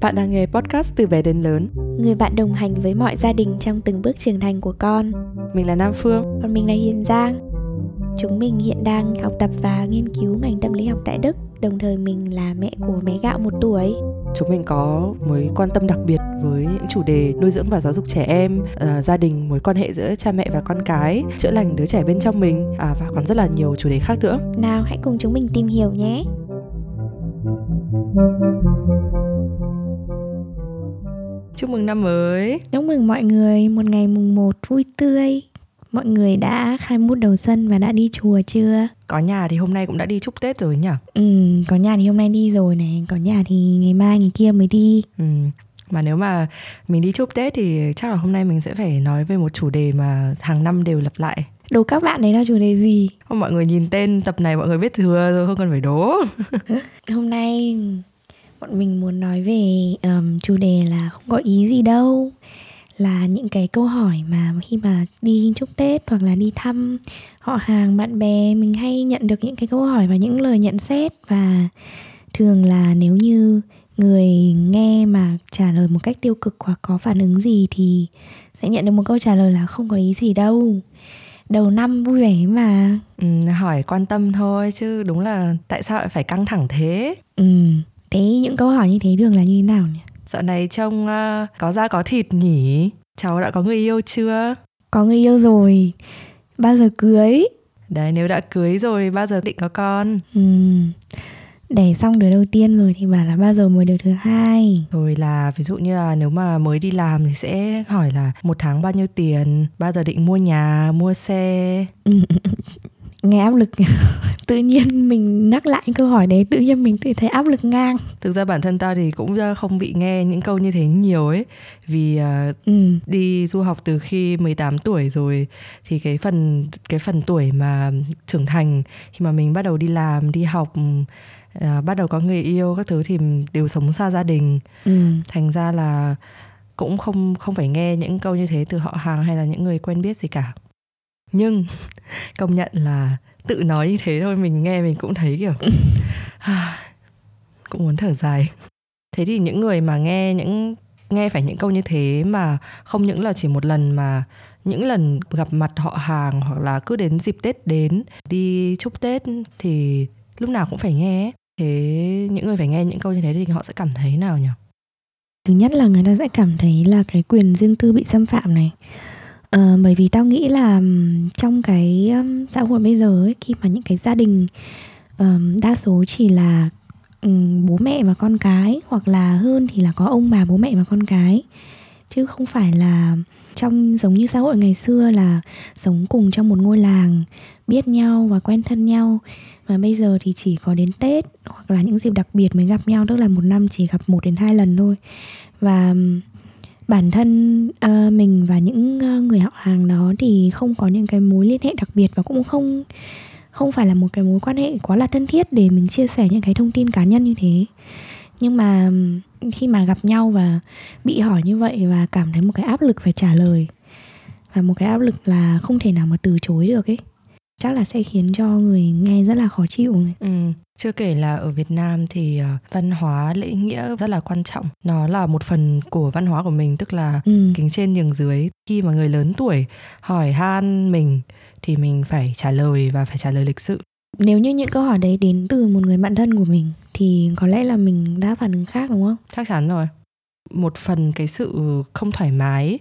Bạn đang nghe podcast từ bé đến lớn. Người bạn đồng hành với mọi gia đình trong từng bước trưởng thành của con. Mình là Nam Phương. Còn mình là Hiền Giang. Chúng mình hiện đang học tập và nghiên cứu ngành tâm lý học tại Đức Đồng thời mình là mẹ của bé gạo một tuổi Chúng mình có mối quan tâm đặc biệt với những chủ đề nuôi dưỡng và giáo dục trẻ em, uh, gia đình, mối quan hệ giữa cha mẹ và con cái, chữa lành đứa trẻ bên trong mình à, và còn rất là nhiều chủ đề khác nữa. Nào hãy cùng chúng mình tìm hiểu nhé. Chúc mừng năm mới. Chúc mừng mọi người một ngày mùng 1 vui tươi. Mọi người đã khai mút đầu xuân và đã đi chùa chưa? Có nhà thì hôm nay cũng đã đi chúc Tết rồi nhỉ? Ừ, có nhà thì hôm nay đi rồi này, có nhà thì ngày mai ngày kia mới đi. Ừ. Mà nếu mà mình đi chúc Tết thì chắc là hôm nay mình sẽ phải nói về một chủ đề mà hàng năm đều lặp lại. Đố các bạn đấy là chủ đề gì? Mọi người nhìn tên tập này mọi người biết thừa rồi không cần phải đố. hôm nay bọn mình muốn nói về um, chủ đề là không có ý gì đâu là những cái câu hỏi mà khi mà đi chúc Tết hoặc là đi thăm họ hàng bạn bè mình hay nhận được những cái câu hỏi và những lời nhận xét. Và thường là nếu như người nghe mà trả lời một cách tiêu cực hoặc có phản ứng gì thì sẽ nhận được một câu trả lời là không có ý gì đâu. Đầu năm vui vẻ mà. Ừ, hỏi quan tâm thôi chứ đúng là tại sao lại phải căng thẳng thế? Ừ thế những câu hỏi như thế thường là như thế nào nhỉ Dạo này trông uh, có da có thịt nhỉ? Cháu đã có người yêu chưa? Có người yêu rồi. Bao giờ cưới? Đấy, nếu đã cưới rồi, bao giờ định có con? Ừ. Đẻ xong đứa đầu tiên rồi thì bảo là bao giờ mới được thứ hai Rồi là ví dụ như là nếu mà mới đi làm thì sẽ hỏi là một tháng bao nhiêu tiền Bao giờ định mua nhà, mua xe nghe áp lực tự nhiên mình nhắc lại câu hỏi đấy tự nhiên mình tự thấy áp lực ngang thực ra bản thân tao thì cũng không bị nghe những câu như thế nhiều ấy vì uh, ừ. đi du học từ khi 18 tuổi rồi thì cái phần cái phần tuổi mà trưởng thành khi mà mình bắt đầu đi làm đi học uh, bắt đầu có người yêu các thứ thì đều sống xa gia đình ừ. thành ra là cũng không không phải nghe những câu như thế từ họ hàng hay là những người quen biết gì cả nhưng công nhận là tự nói như thế thôi mình nghe mình cũng thấy kiểu cũng muốn thở dài. Thế thì những người mà nghe những nghe phải những câu như thế mà không những là chỉ một lần mà những lần gặp mặt họ hàng hoặc là cứ đến dịp tết đến đi chúc tết thì lúc nào cũng phải nghe thế những người phải nghe những câu như thế thì họ sẽ cảm thấy nào nhỉ? Thứ nhất là người ta sẽ cảm thấy là cái quyền riêng tư bị xâm phạm này uh, bởi vì tao nghĩ là trong cái um, xã hội bây giờ ấy khi mà những cái gia đình um, đa số chỉ là um, bố mẹ và con cái hoặc là hơn thì là có ông bà bố mẹ và con cái. Chứ không phải là trong giống như xã hội ngày xưa là sống cùng trong một ngôi làng biết nhau và quen thân nhau. Mà bây giờ thì chỉ có đến tết hoặc là những dịp đặc biệt mới gặp nhau tức là một năm chỉ gặp một đến hai lần thôi. Và bản thân uh, mình và những uh, người họ hàng đó thì không có những cái mối liên hệ đặc biệt và cũng không không phải là một cái mối quan hệ quá là thân thiết để mình chia sẻ những cái thông tin cá nhân như thế. Nhưng mà khi mà gặp nhau và bị hỏi như vậy và cảm thấy một cái áp lực phải trả lời và một cái áp lực là không thể nào mà từ chối được ấy chắc là sẽ khiến cho người nghe rất là khó chịu ừ. chưa kể là ở Việt Nam thì ờ, văn hóa lễ nghĩa rất là quan trọng. Nó là một phần của văn hóa của mình tức là ừ. kính trên nhường dưới. Khi mà người lớn tuổi hỏi han mình thì mình phải trả lời và phải trả lời lịch sự. Nếu như những câu hỏi đấy đến từ một người bạn thân của mình thì có lẽ là mình đã phản ứng khác đúng không? Chắc chắn rồi. Một phần cái sự không thoải mái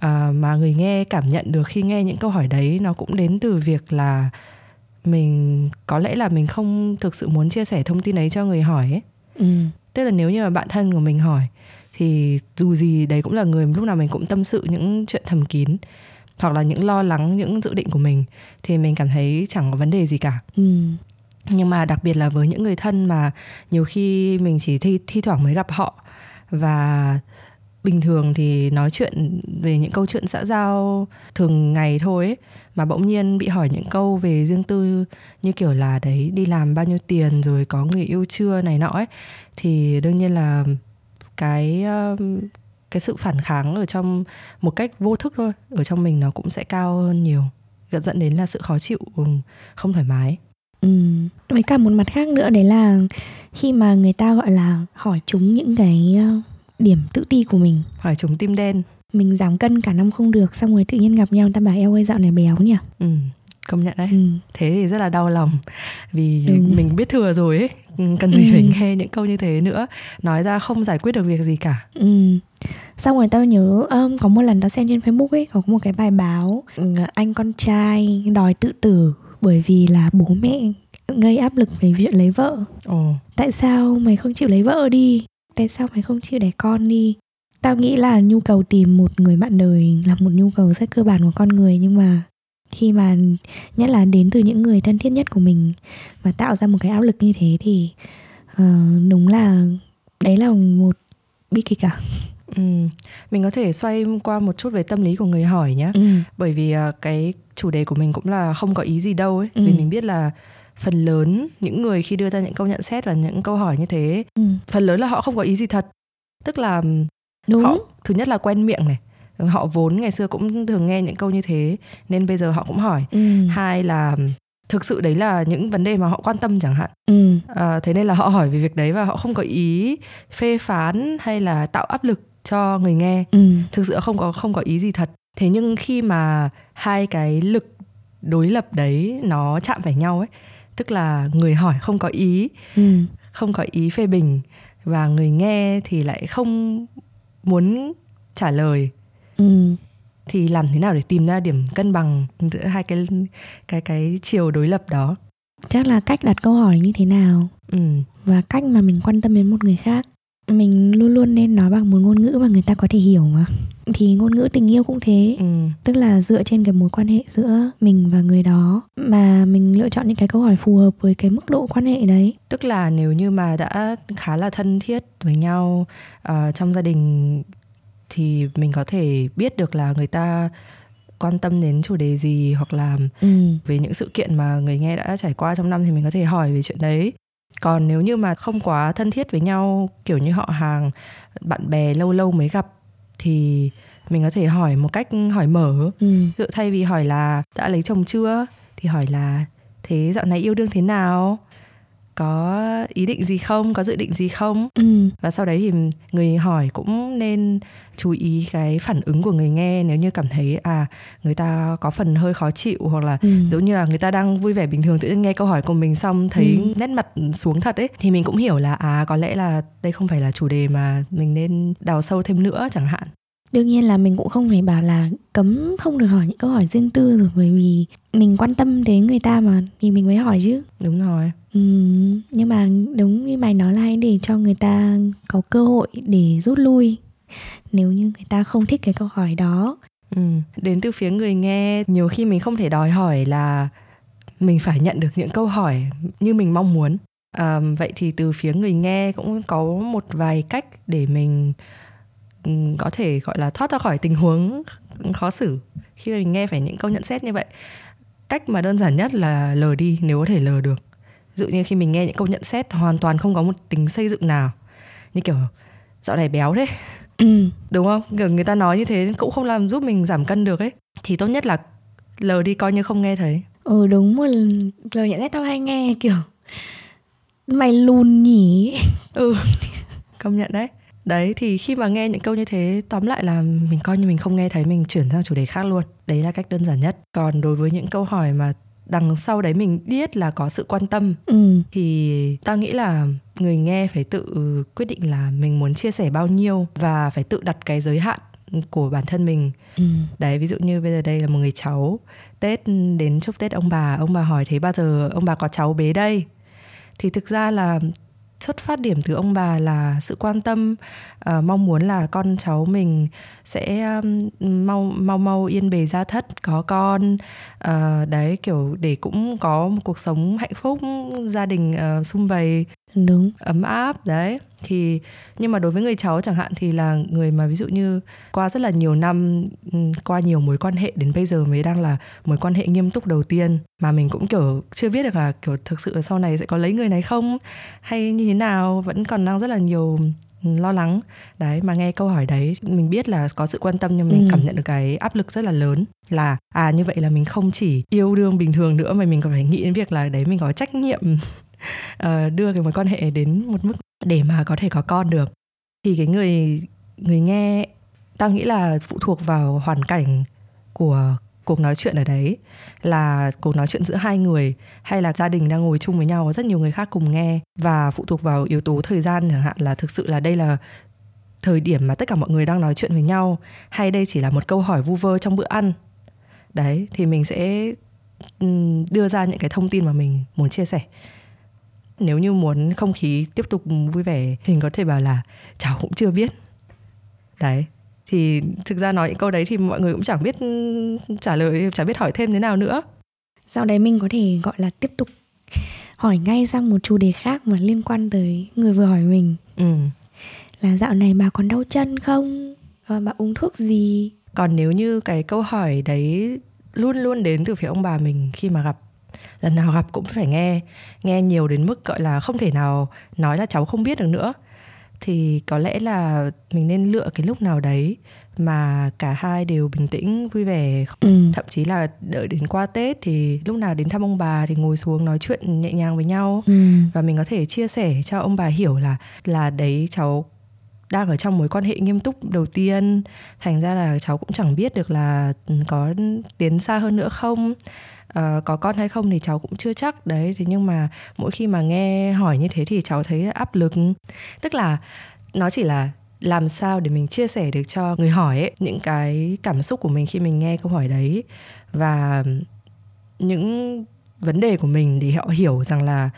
à, mà người nghe cảm nhận được khi nghe những câu hỏi đấy nó cũng đến từ việc là mình có lẽ là mình không thực sự muốn chia sẻ thông tin ấy cho người hỏi ấy ừ. tức là nếu như mà bạn thân của mình hỏi thì dù gì đấy cũng là người lúc nào mình cũng tâm sự những chuyện thầm kín hoặc là những lo lắng những dự định của mình thì mình cảm thấy chẳng có vấn đề gì cả ừ. nhưng mà đặc biệt là với những người thân mà nhiều khi mình chỉ thi thi thoảng mới gặp họ và bình thường thì nói chuyện về những câu chuyện xã giao thường ngày thôi ấy, mà bỗng nhiên bị hỏi những câu về riêng tư như kiểu là đấy đi làm bao nhiêu tiền rồi có người yêu chưa? này nọ ấy. Thì đương nhiên là cái cái sự phản kháng ở trong một cách vô thức thôi ở trong mình nó cũng sẽ cao hơn nhiều dẫn đến là sự khó chịu không thoải mái. Ừ. với cả một mặt khác nữa đấy là khi mà người ta gọi là hỏi chúng những cái điểm tự ti của mình hỏi chúng tim đen mình giảm cân cả năm không được xong rồi tự nhiên gặp nhau người ta bảo eo ơi dạo này béo nhỉ ừ công nhận đấy ừ. thế thì rất là đau lòng vì Ừ. mình biết thừa rồi ấy ừ, cần gì Ừ. phải nghe những câu như thế nữa nói ra không giải quyết được việc gì cả Ừ. Xong rồi tao nhớ um, có một lần tao xem trên Facebook ấy có một cái bài báo ừ, anh con trai đòi tự tử bởi vì là bố mẹ gây áp lực về chuyện lấy vợ. ồ Tại sao mày không chịu lấy vợ đi? Tại sao mày không chịu đẻ con đi? Tao nghĩ là nhu cầu tìm một người bạn đời là một nhu cầu rất cơ bản của con người nhưng mà khi mà nhất là đến từ những người thân thiết nhất của mình mà tạo ra một cái áp lực như thế thì ờ, đúng là đấy là một bi kịch à? ừ. mình có thể xoay qua một chút về tâm lý của người hỏi nhé Ừ. bởi vì à, cái chủ đề của mình cũng là không có ý gì đâu ấy Ừ. vì mình biết là phần lớn những người khi đưa ra những câu nhận xét và những câu hỏi như thế Ừ. phần lớn là họ không có ý gì thật tức là Đúng. họ thứ nhất là quen miệng này họ vốn ngày xưa cũng thường nghe những câu như thế nên bây giờ họ cũng hỏi Ừ. hai là thực sự đấy là những vấn đề mà họ quan tâm chẳng hạn Ừ. à, thế nên là họ hỏi về việc đấy và họ không có ý phê phán hay là tạo áp lực cho người nghe Ừ. thực sự không có không có ý gì thật thế nhưng khi mà hai cái lực đối lập đấy nó chạm phải nhau ấy tức là người hỏi không có ý Ừ. không có ý phê bình và người nghe thì lại không muốn trả lời Ừ. thì làm thế nào để tìm ra điểm cân bằng giữa hai cái cái cái chiều đối lập đó Chắc là cách đặt câu hỏi như thế nào ừ và cách mà mình quan tâm đến một người khác. Mình luôn luôn nên nói bằng một ngôn ngữ mà người ta có thể hiểu mà. Thì ngôn ngữ tình yêu cũng thế, ừ tức là dựa trên cái mối quan hệ giữa mình và người đó mà mình lựa chọn những cái câu hỏi phù hợp với cái mức độ quan hệ đấy. tức là nếu như mà đã khá là thân thiết với nhau ờ, trong gia đình thì mình có thể biết được là người ta quan tâm đến chủ đề gì hoặc là Ừ. về những sự kiện mà người nghe đã trải qua trong năm thì mình có thể hỏi về chuyện đấy còn nếu như mà không quá thân thiết với nhau kiểu như họ hàng bạn bè lâu lâu mới gặp thì mình có thể hỏi một cách hỏi mở. Ừ. Dụ thay vì hỏi là đã lấy chồng chưa? thì hỏi là thế dạo này yêu đương thế nào có ý định gì không có dự định gì không Ừ. và sau đấy thì người hỏi cũng nên chú ý cái phản ứng của người nghe nếu như cảm thấy à người ta có phần hơi khó chịu hoặc là Ừ. giống như là người ta đang vui vẻ bình thường tự nhiên nghe câu hỏi của mình xong thấy Ừ. nét mặt xuống thật ấy thì mình cũng hiểu là à có lẽ là đây không phải là chủ đề mà mình nên đào sâu thêm nữa chẳng hạn Đương nhiên là mình cũng không thể bảo là cấm không được hỏi những câu hỏi riêng tư rồi bởi vì mình quan tâm đến người ta mà thì mình mới hỏi chứ. đúng rồi Ừ, nhưng mà đúng như mày nói là hãy để cho người ta có cơ hội để rút lui nếu như người ta không thích cái câu hỏi đó. Ừ. Đến từ phía người nghe nhiều khi mình không thể đòi hỏi là mình phải nhận được những câu hỏi như mình mong muốn. À, vậy thì từ phía người nghe cũng có một vài cách để mình ừ, có thể gọi là thoát ra khỏi tình huống khó xử khi mà mình nghe phải những câu nhận xét như vậy. Cách mà đơn giản nhất là lờ đi nếu có thể lờ được. Dụ như khi mình nghe những câu nhận xét hoàn toàn không có một tính xây dựng nào. Như kiểu dạo này béo thế. Ừ, đúng không? Kiểu người ta nói như thế cũng không làm giúp mình giảm cân được ấy. Thì tốt nhất là lờ đi coi như không nghe thấy. Ừ đúng một lời nhận xét tao hay nghe kiểu mày lùn nhỉ. ừ công nhận đấy. Đấy thì khi mà nghe những câu như thế tóm lại là mình coi như mình không nghe thấy mình chuyển sang chủ đề khác luôn. Đấy là cách đơn giản nhất. Còn đối với những câu hỏi mà đằng sau đấy mình biết là có sự quan tâm. Ừ, thì tao nghĩ là người nghe phải tự quyết định là mình muốn chia sẻ bao nhiêu và phải tự đặt cái giới hạn của bản thân mình. Ừ, Đấy, ví dụ như bây giờ đây là một người cháu Tết đến chúc Tết ông bà Ông bà hỏi thế bao giờ ông bà có cháu bế đây? Thì thực ra là xuất phát điểm từ ông bà là sự quan tâm uh, mong muốn là con cháu mình sẽ um, mau mau mau yên bề gia thất có con. Uh, đấy kiểu để cũng có một cuộc sống hạnh phúc gia đình uh, sum vầy đúng. ấm áp đấy thì nhưng mà đối với người cháu chẳng hạn thì là người mà ví dụ như qua rất là nhiều năm qua nhiều mối quan hệ đến bây giờ mới đang là mối quan hệ nghiêm túc đầu tiên mà mình cũng kiểu chưa biết được là kiểu thực sự là sau này sẽ có lấy người này không hay như thế nào vẫn còn đang rất là nhiều lo lắng đấy mà nghe câu hỏi đấy mình biết là có sự quan tâm nhưng mình ừ. cảm nhận được cái áp lực rất là lớn là à như vậy là mình không chỉ yêu đương bình thường nữa mà mình còn phải nghĩ đến việc là đấy mình có trách nhiệm uh, đưa cái mối quan hệ đến một mức để mà có thể có con được. Thì cái người người nghe tao nghĩ là phụ thuộc vào hoàn cảnh của cuộc nói chuyện ở đấy là cuộc nói chuyện giữa hai người hay là gia đình đang ngồi chung với nhau có rất nhiều người khác cùng nghe và phụ thuộc vào yếu tố thời gian chẳng hạn là thực sự là đây là thời điểm mà tất cả mọi người đang nói chuyện với nhau hay đây chỉ là một câu hỏi vu vơ trong bữa ăn? Đấy thì mình sẽ đưa ra những cái thông tin mà mình muốn chia sẻ nếu như muốn không khí tiếp tục vui vẻ thì mình có thể bảo là cháu cũng chưa biết. Đấy. Thì thực ra nói những câu đấy thì mọi người cũng chẳng biết trả lời chẳng biết hỏi thêm thế nào nữa. Sau đấy mình có thể gọi là tiếp tục hỏi ngay sang một chủ đề khác mà liên quan tới người vừa hỏi mình. Ừ. là dạo này bà còn đau chân không? Và bà uống thuốc gì? Còn nếu như cái câu hỏi đấy luôn luôn đến từ phía ông bà mình khi mà gặp lần nào gặp cũng phải nghe nghe nhiều đến mức gọi là không thể nào nói là cháu không biết được nữa. Thì có lẽ là mình nên lựa cái lúc nào đấy mà cả hai đều bình tĩnh vui vẻ. Ừ. thậm chí là đợi đến qua tết thì lúc nào đến thăm ông bà thì ngồi xuống nói chuyện nhẹ nhàng với nhau. Ừ. và mình có thể chia sẻ cho ông bà hiểu là là đấy cháu đang ở trong mối quan hệ nghiêm túc đầu tiên. Thành ra là cháu cũng chẳng biết được là có tiến xa hơn nữa không uh, có con hay không thì cháu cũng chưa chắc. Đấy thế nhưng mà mỗi khi mà nghe hỏi như thế thì cháu thấy áp lực. Tức là nó chỉ là làm sao để mình chia sẻ được cho người hỏi ấy, những cái cảm xúc của mình khi mình nghe câu hỏi đấy. Và những vấn đề của mình để họ hiểu rằng là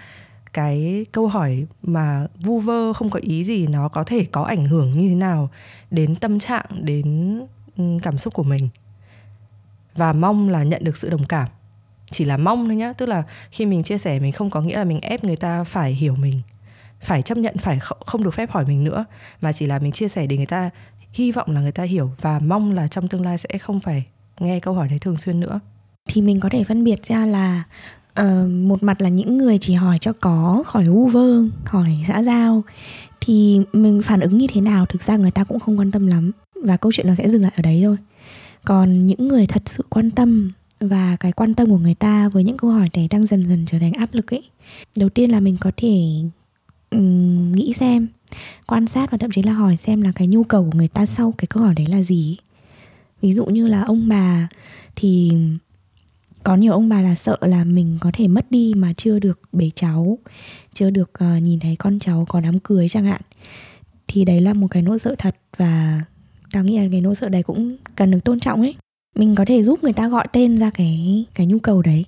cái câu hỏi mà vu vơ không có ý gì nó có thể có ảnh hưởng như thế nào đến tâm trạng đến ừ, cảm xúc của mình. Và mong là nhận được sự đồng cảm chỉ là mong thôi nhá. Tức là khi mình chia sẻ mình không có nghĩa là mình ép người ta phải hiểu mình phải chấp nhận phải không được phép hỏi mình nữa mà chỉ là mình chia sẻ để người ta hy vọng là người ta hiểu và mong là trong tương lai sẽ không phải nghe câu hỏi đấy thường xuyên nữa. Thì mình có thể phân biệt ra là uh, một mặt là những người chỉ hỏi cho có khỏi u vơ khỏi xã giao. Thì mình phản ứng như thế nào? Thực ra người ta cũng không quan tâm lắm và câu chuyện nó sẽ dừng lại ở đấy thôi. Còn những người thật sự quan tâm và cái quan tâm của người ta với những câu hỏi này đang dần dần trở thành áp lực ấy. Đầu tiên là mình có thể um, nghĩ xem quan sát và thậm chí là hỏi xem là cái nhu cầu của người ta sau cái câu hỏi đấy là gì ví dụ như là ông bà thì có nhiều ông bà là sợ là mình có thể mất đi mà chưa được bế cháu chưa được uh, nhìn thấy con cháu có đám cưới chẳng hạn. Thì đấy là một cái nỗi sợ thật và tao nghĩ là cái nỗi sợ đấy cũng cần được tôn trọng ấy mình có thể giúp người ta gọi tên ra cái cái nhu cầu đấy.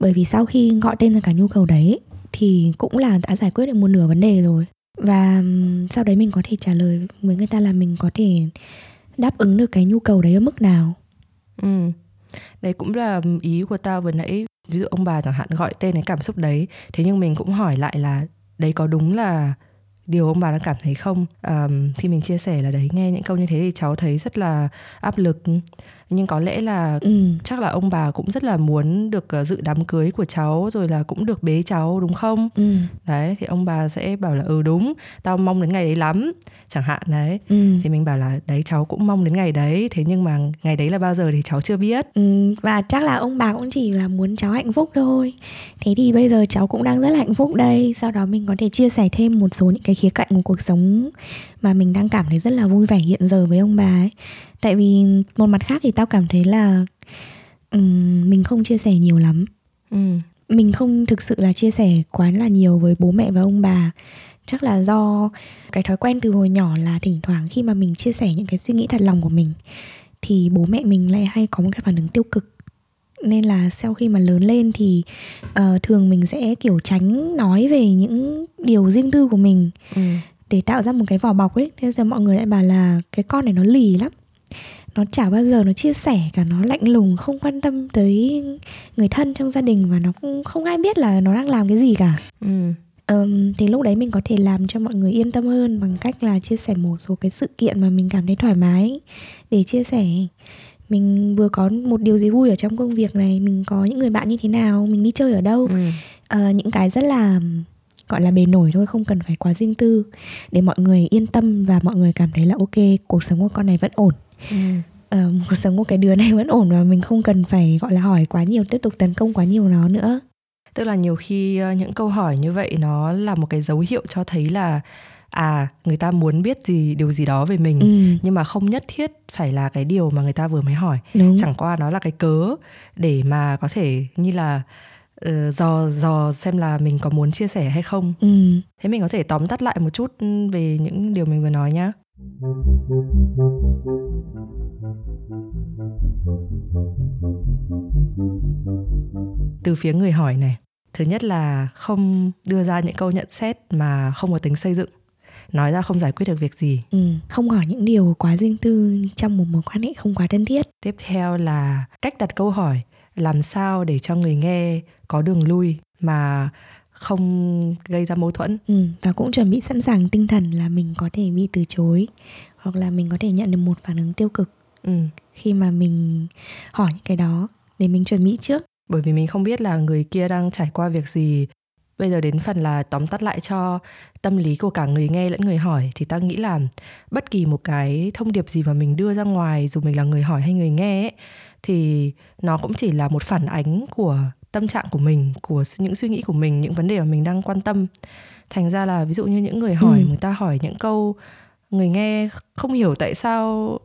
Bởi vì sau khi gọi tên ra cả nhu cầu đấy thì cũng là đã giải quyết được một nửa vấn đề rồi. Và sau đấy mình có thể trả lời với người ta là mình có thể đáp ứng được cái nhu cầu đấy ở mức nào. Ừ. Đấy cũng là ý của tao vừa nãy. Ví dụ ông bà chẳng hạn gọi tên cái cảm xúc đấy thế nhưng mình cũng hỏi lại là đấy có đúng là điều ông bà đang cảm thấy không? Um, khi mình chia sẻ là đấy nghe những câu như thế thì cháu thấy rất là áp lực nhưng có lẽ là ừ. chắc là ông bà cũng rất là muốn được uh, dự đám cưới của cháu rồi là cũng được bế cháu đúng không ừ. đấy thì ông bà sẽ bảo là ừ đúng tao mong đến ngày đấy lắm chẳng hạn đấy ừ. thì mình bảo là đấy cháu cũng mong đến ngày đấy thế nhưng mà ngày đấy là bao giờ thì cháu chưa biết ừ, và chắc là ông bà cũng chỉ là muốn cháu hạnh phúc thôi thế thì bây giờ cháu cũng đang rất là hạnh phúc đây sau đó mình có thể chia sẻ thêm một số những cái khía cạnh của cuộc sống mà mình đang cảm thấy rất là vui vẻ hiện giờ với ông bà ấy tại vì một mặt khác thì tao cảm thấy là um, mình không chia sẻ nhiều lắm. Ừ. mình không thực sự là chia sẻ quá là nhiều với bố mẹ và ông bà. Chắc là do cái thói quen từ hồi nhỏ là thỉnh thoảng khi mà mình chia sẻ những cái suy nghĩ thật lòng của mình thì bố mẹ mình lại hay có một cái phản ứng tiêu cực. Nên là sau khi mà lớn lên thì uh, thường mình sẽ kiểu tránh nói về những điều riêng tư của mình ừ. để tạo ra một cái vỏ bọc ấy. Thế giờ mọi người lại bảo là cái con này nó lì lắm nó chả bao giờ nó chia sẻ cả nó lạnh lùng không quan tâm tới người thân trong gia đình và nó cũng không ai biết là nó đang làm cái gì cả. Ừ. um, thì lúc đấy mình có thể làm cho mọi người yên tâm hơn bằng cách là chia sẻ một số cái sự kiện mà mình cảm thấy thoải mái để chia sẻ. Mình vừa có một điều gì vui ở trong công việc này mình có những người bạn như thế nào mình đi chơi ở đâu. Ừ. uh, những cái rất là gọi là bề nổi thôi không cần phải quá riêng tư. Để mọi người yên tâm và mọi người cảm thấy là ok cuộc sống của con này vẫn ổn ừ. uh, cuộc sống của cái đứa này vẫn ổn và mình không cần phải gọi là hỏi quá nhiều tiếp tục tấn công quá nhiều nó nữa tức là nhiều khi ờ, những câu hỏi như vậy nó là một cái dấu hiệu cho thấy là à người ta muốn biết gì điều gì đó về mình ừ. nhưng mà không nhất thiết phải là cái điều mà người ta vừa mới hỏi Đúng. chẳng qua nó là cái cớ để mà có thể như là uh, dò dò xem là mình có muốn chia sẻ hay không ừ. thế mình có thể tóm tắt lại một chút về những điều mình vừa nói nhá từ phía người hỏi này thứ nhất là không đưa ra những câu nhận xét mà không có tính xây dựng. Nói ra không giải quyết được việc gì. Ừ, không hỏi những điều quá riêng tư trong một mối quan hệ không quá thân thiết. Tiếp theo là cách đặt câu hỏi làm sao để cho người nghe có đường lui mà không gây ra mâu thuẫn? Ừ, và cũng chuẩn bị sẵn sàng tinh thần là mình có thể bị từ chối hoặc là mình có thể nhận được một phản ứng tiêu cực ừ. khi mà mình hỏi những cái đó để mình chuẩn bị trước bởi vì mình không biết là người kia đang trải qua việc gì bây giờ đến phần là tóm tắt lại cho tâm lý của cả người nghe lẫn người hỏi thì ta nghĩ là bất kỳ một cái thông điệp gì mà mình đưa ra ngoài dù mình là người hỏi hay người nghe ấy, thì nó cũng chỉ là một phản ánh của tâm trạng của mình của những suy nghĩ của mình những vấn đề mà mình đang quan tâm thành ra là ví dụ như những người hỏi ừ. người ta hỏi những câu người nghe không hiểu tại sao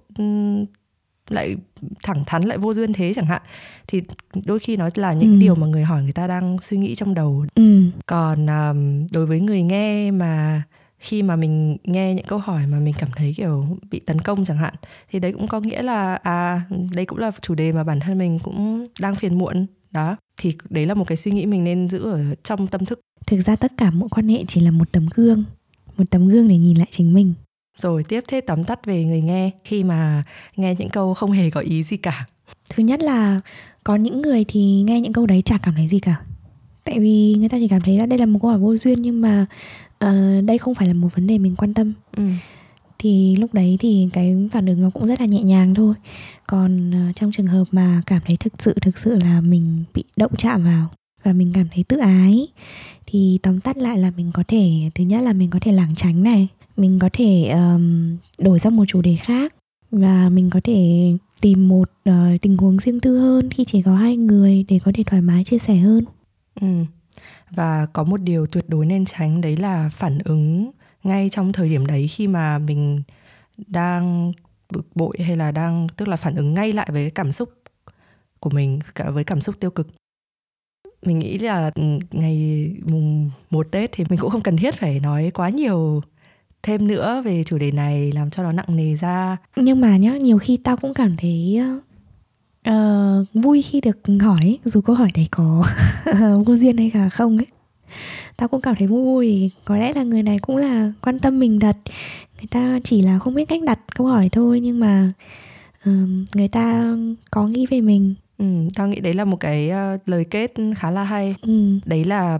lại thẳng thắn lại vô duyên thế chẳng hạn thì đôi khi nó là những ừ. điều mà người hỏi người ta đang suy nghĩ trong đầu ừ. còn um, đối với người nghe mà khi mà mình nghe những câu hỏi mà mình cảm thấy kiểu bị tấn công chẳng hạn thì đấy cũng có nghĩa là à đây cũng là chủ đề mà bản thân mình cũng đang phiền muộn đó thì đấy là một cái suy nghĩ mình nên giữ ở trong tâm thức thực ra tất cả mỗi quan hệ chỉ là một tấm gương một tấm gương để nhìn lại chính mình rồi tiếp thế tóm tắt về người nghe khi mà nghe những câu không hề có ý gì cả. Thứ nhất là có những người thì nghe những câu đấy chả cảm thấy gì cả. Tại vì người ta chỉ cảm thấy là đây là một câu hỏi vô duyên nhưng mà uh, đây không phải là một vấn đề mình quan tâm. Ừ. thì lúc đấy thì cái phản ứng nó cũng rất là nhẹ nhàng thôi. Còn uh, trong trường hợp mà cảm thấy thực sự thực sự là mình bị động chạm vào và mình cảm thấy tự ái thì tóm tắt lại là mình có thể thứ nhất là mình có thể lảng tránh này mình có thể um, đổi sang một chủ đề khác và mình có thể tìm một uh, tình huống riêng tư hơn khi chỉ có hai người để có thể thoải mái chia sẻ hơn ừ. và có một điều tuyệt đối nên tránh đấy là phản ứng ngay trong thời điểm đấy khi mà mình đang bực bội hay là đang tức là phản ứng ngay lại với cảm xúc của mình cả với cảm xúc tiêu cực mình nghĩ là ừ, ngày mùng một tết thì mình cũng không cần thiết phải nói quá nhiều thêm nữa về chủ đề này làm cho nó nặng nề ra. Nhưng mà nhá nhiều khi tao cũng cảm thấy uh, vui khi được hỏi dù câu hỏi đấy có vô duyên hay cả không ấy. Tao cũng cảm thấy vui có lẽ là người này cũng là quan tâm mình thật người ta chỉ là không biết cách đặt câu hỏi thôi nhưng mà uh, người ta có nghĩ về mình. Ừ tao nghĩ đấy là một cái uh, lời kết khá là hay. Ừ. đấy là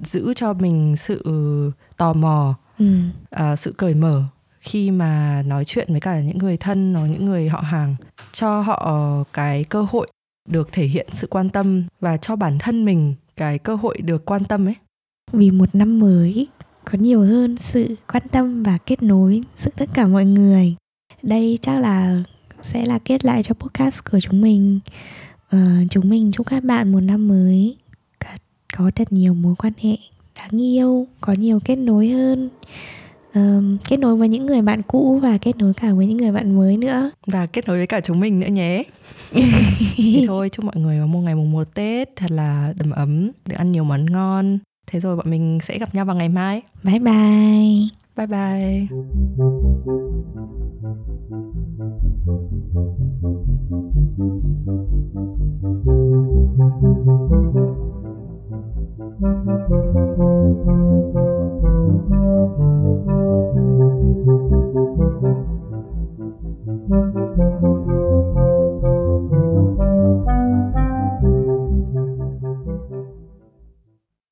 giữ cho mình sự tò mò ừ. uh, sự cởi mở khi mà nói chuyện với cả những người thân hoặc những người họ hàng cho họ cái cơ hội được thể hiện sự quan tâm và cho bản thân mình cái cơ hội được quan tâm ấy. Vì một năm mới có nhiều hơn sự quan tâm và kết nối giữa tất cả mọi người. Đây chắc là sẽ là kết lại cho podcast của chúng mình. Uh, chúng mình chúc các bạn một năm mới có thật nhiều mối quan hệ đáng yêu có nhiều kết nối hơn. Um, kết nối với những người bạn cũ và kết nối cả với những người bạn mới nữa. Và kết nối với cả chúng mình nữa nhé. Thì thôi chúc mọi người có một ngày mùng một tết thật là đầm ấm được ăn nhiều món ngon. Thế rồi bọn mình sẽ gặp nhau vào ngày mai. Bye bye. Bye bye